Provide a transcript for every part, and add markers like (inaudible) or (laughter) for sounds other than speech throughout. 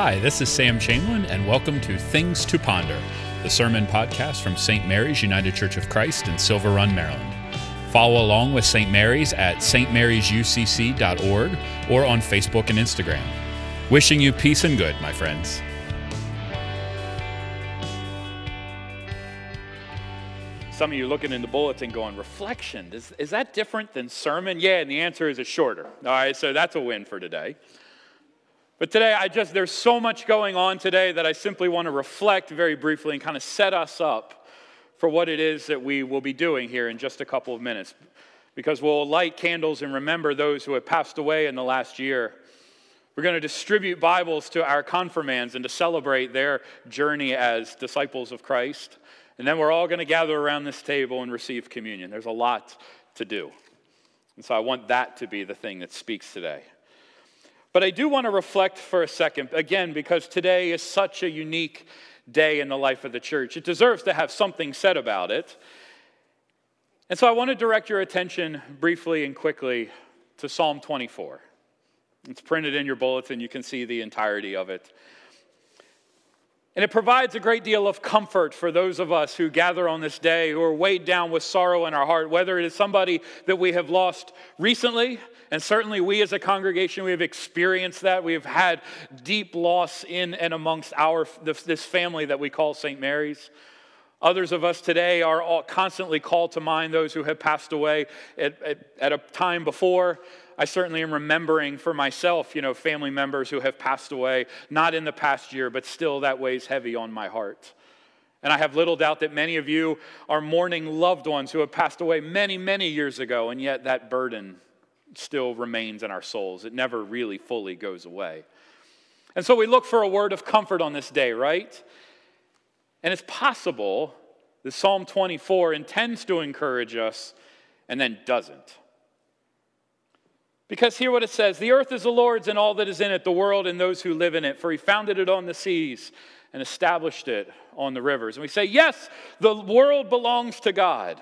Hi, this is Sam Chamberlain, and welcome to Things to Ponder, the sermon podcast from St. Mary's United Church of Christ in Silver Run, Maryland. Follow along with St. Mary's at stmarysucc.org or on Facebook and Instagram. Wishing you peace and good, my friends. Some of you looking in the bulletin going, reflection, is, is that different than sermon? Yeah, and the answer is it's shorter. All right, so that's a win for today. But today, I just, there's so much going on today that I simply want to reflect very briefly and kind of set us up for what it is that we will be doing here in just a couple of minutes. Because we'll light candles and remember those who have passed away in the last year. We're going to distribute Bibles to our confirmands and to celebrate their journey as disciples of Christ. And then we're all going to gather around this table and receive communion. There's a lot to do. And so I want that to be the thing that speaks today. But I do want to reflect for a second, again, because today is such a unique day in the life of the church. It deserves to have something said about it. And so I want to direct your attention briefly and quickly to Psalm 24. It's printed in your bulletin, you can see the entirety of it. And it provides a great deal of comfort for those of us who gather on this day who are weighed down with sorrow in our heart, whether it is somebody that we have lost recently, and certainly we as a congregation, we have experienced that. We have had deep loss in and amongst our, this family that we call St. Mary's. Others of us today are constantly called to mind those who have passed away at, at, at, a time before. I certainly am remembering for myself, you know, family members who have passed away, not in the past year, but still that weighs heavy on my heart. And I have little doubt that many of you are mourning loved ones who have passed away many, many years ago, and yet that burden still remains in our souls. It never really fully goes away. And so we look for a word of comfort on this day, right? And it's possible that Psalm 24 intends to encourage us and then doesn't. Because hear what it says The earth is the Lord's and all that is in it, the world and those who live in it. For he founded it on the seas and established it on the rivers. And we say, Yes, the world belongs to God.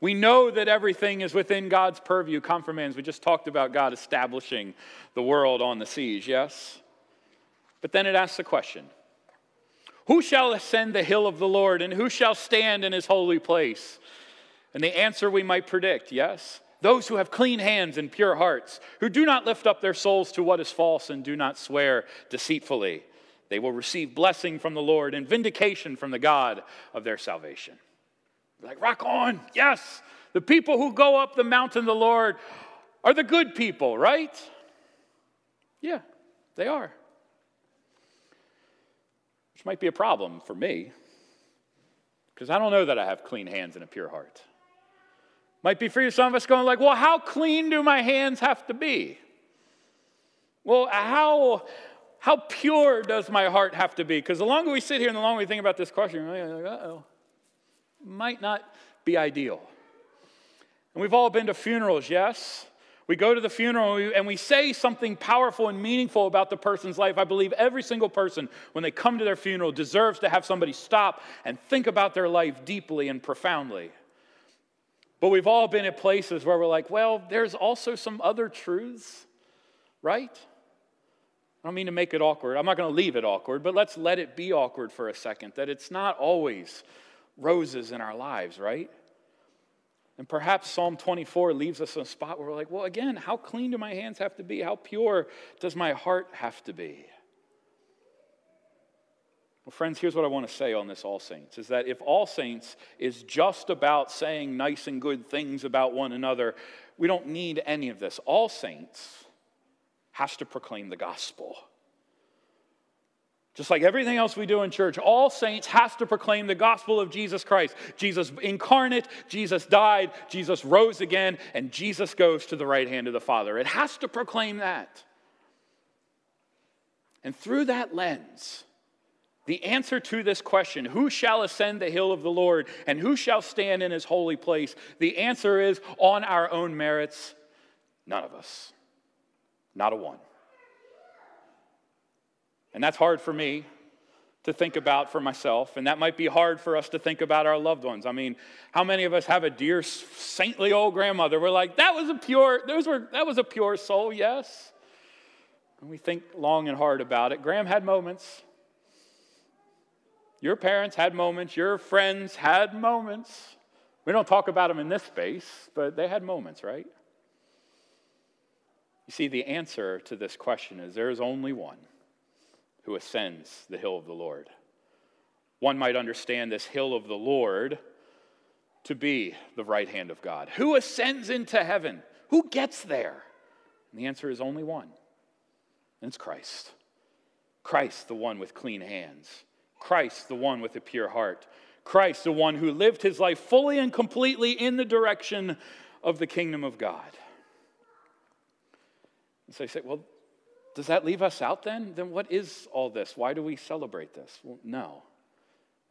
We know that everything is within God's purview. Confirmands, we just talked about God establishing the world on the seas, yes? But then it asks the question Who shall ascend the hill of the Lord, and who shall stand in his holy place? And the answer we might predict, yes? Those who have clean hands and pure hearts, who do not lift up their souls to what is false and do not swear deceitfully. They will receive blessing from the Lord and vindication from the God of their salvation. Like, rock on. Yes. The people who go up the mountain of the Lord are the good people, right? Yeah, they are. Which might be a problem for me, because I don't know that I have clean hands and a pure heart. Might be for you, some of us going like, well, how clean do my hands have to be? Well, how, how pure does my heart have to be? Because the longer we sit here and the longer we think about this question, we're like, uh-oh might not be ideal. And we've all been to funerals, yes? We go to the funeral and we, and we, say something powerful and meaningful about the person's life. I believe every single person, when they come to their funeral, deserves to have somebody stop and think about their life deeply and profoundly. But we've all been at places where we're like, well, there's also some other truths, right? I don't mean to make it awkward. I'm not going to leave it awkward, but let's let it be awkward for a second. That it's not always roses in our lives, right? And perhaps Psalm 24 leaves us in a spot where we're like, well, again, how clean do my hands have to be? How pure does my heart have to be? Well, friends, here's what I want to say on this All Saints is that if All Saints is just about saying nice and good things about one another, we don't need any of this. All Saints has to proclaim the gospel. Just like everything else we do in church, all saints has to proclaim the gospel of Jesus Christ. Jesus incarnate, Jesus died, Jesus rose again, and Jesus goes to the right hand of the Father. It has to proclaim that. And through that lens, the answer to this question, who shall ascend the hill of the Lord and who shall stand in his holy place? The answer is on our own merits, none of us. Not a one. And that's hard for me to think about for myself, and that might be hard for us to think about our loved ones. I mean, how many of us have a dear saintly old grandmother? We're like, that was a pure, those were that was a pure soul, yes. When we think long and hard about it, Gram had moments. Your parents had moments. Your friends had moments. We don't talk about them in this space, but they had moments, right? You see, the answer to this question is there is only one who ascends the hill of the Lord. One might understand this hill of the Lord to be the right hand of God. Who ascends into heaven? Who gets there? And the answer is only one, and it's Christ. Christ, the one with clean hands. Christ, the one with a pure heart. Christ, the one who lived his life fully and completely in the direction of the kingdom of God. And so you say, well, does that leave us out then? Then what is all this? Why do we celebrate this? Well, no,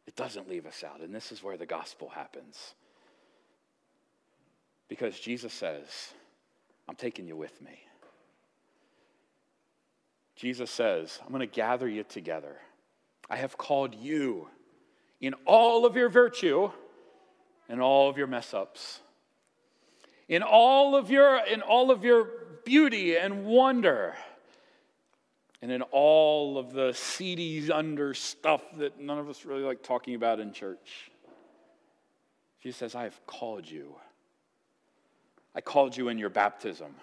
it doesn't leave us out. And this is where the gospel happens. Because Jesus says, I'm taking you with me. Jesus says, I'm going to gather you together. I have called you in all of your virtue and all of your mess ups. In all of your in all of your beauty and wonder. And in all of the seedy under stuff that none of us really like talking about in church. Jesus says, I have called you. I called you in your baptism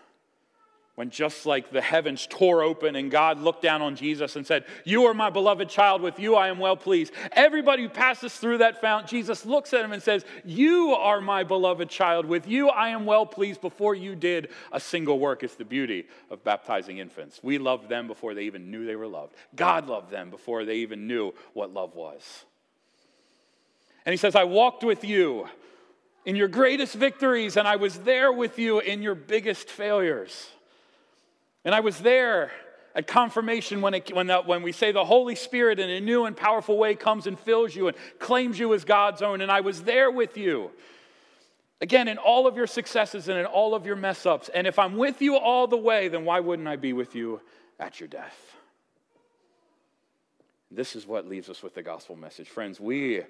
when just like the heavens tore open and God looked down on Jesus and said, You are my beloved child, with you I am well pleased. Everybody who passes through that fount, Jesus looks at him and says, You are my beloved child, with you I am well pleased before you did a single work. It's the beauty of baptizing infants. We loved them before they even knew they were loved. God loved them before they even knew what love was. And he says, I walked with you in your greatest victories, and I was there with you in your biggest failures. And I was there at confirmation when, it, when, the, when we say the Holy Spirit in a new and powerful way comes and fills you and claims you as God's own. And I was there with you. Again, in all of your successes and in all of your mess ups. And if I'm with you all the way, then why wouldn't I be with you at your death? This is what leaves us with the gospel message. Friends, we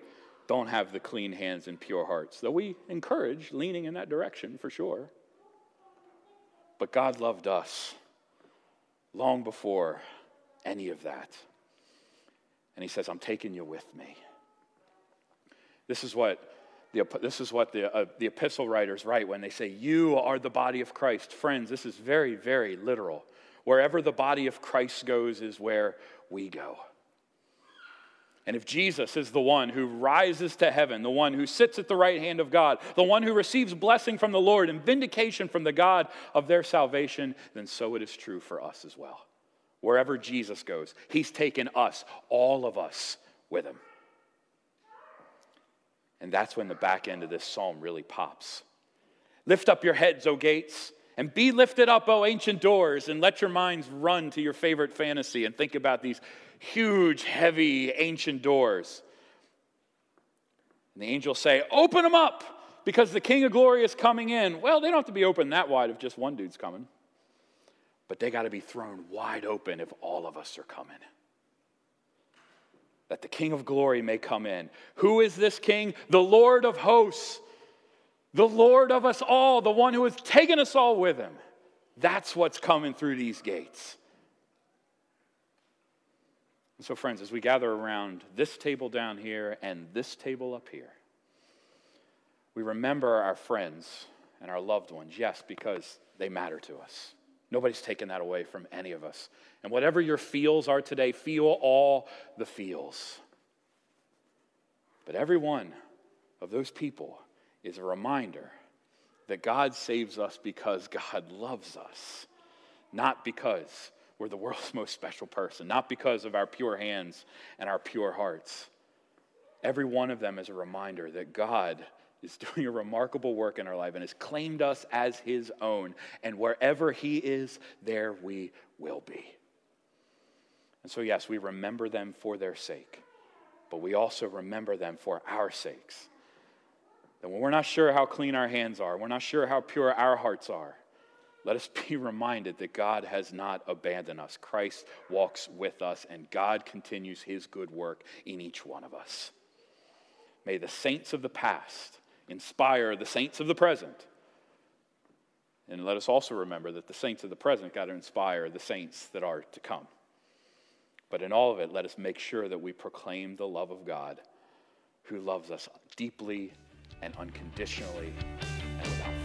don't have the clean hands and pure hearts, though we encourage leaning in that direction for sure. But God loved us long before any of that. And he says, I'm taking you with me. This is what the, this is what the, uh, the epistle writers write when they say, You are the body of Christ. Friends, this is very, very literal. Wherever the body of Christ goes is where we go. And if Jesus is the one who rises to heaven, the one who sits at the right hand of God, the one who receives blessing from the Lord and vindication from the God of their salvation, then so it is true for us as well. Wherever Jesus goes, he's taken us, all of us, with him. And that's when the back end of this psalm really pops. Lift up your heads, O gates, and be lifted up, O ancient doors, and let your minds run to your favorite fantasy and think about these huge, heavy, ancient doors. And the angels say, Open them up because the King of Glory is coming in. Well, they don't have to be open that wide if just one dude's coming, but they got to be thrown wide open if all of us are coming. That the King of Glory may come in. Who is this King? The Lord of hosts, the Lord of us all, the one who has taken us all with him. That's what's coming through these gates. And so, friends, as we gather around this table down here and this table up here, we remember our friends and our loved ones, yes, because they matter to us. Nobody's taken that away from any of us. And whatever your feels are today, feel all the feels. But every one of those people is a reminder that God saves us because God loves us, not because we're the world's (laughs) most special person, not because of our pure hands and our pure hearts. Every one of them is a reminder that God is (laughs) doing a remarkable work in our life and has claimed us as his own. And wherever he is, there we will be. And so, yes, we remember them for their sake, but we also remember them for our sakes. That when we're not sure how clean our hands are, we're not sure how pure our hearts are, let us (laughs) be reminded that God has not abandoned us. Christ walks with us, and God continues his good work in each one of us. May the saints of the past inspire the saints of the present And let us also remember that the saints of the present got to inspire the saints that are to come. But in all of it, let us make sure that we proclaim the love of God who loves us deeply and unconditionally and without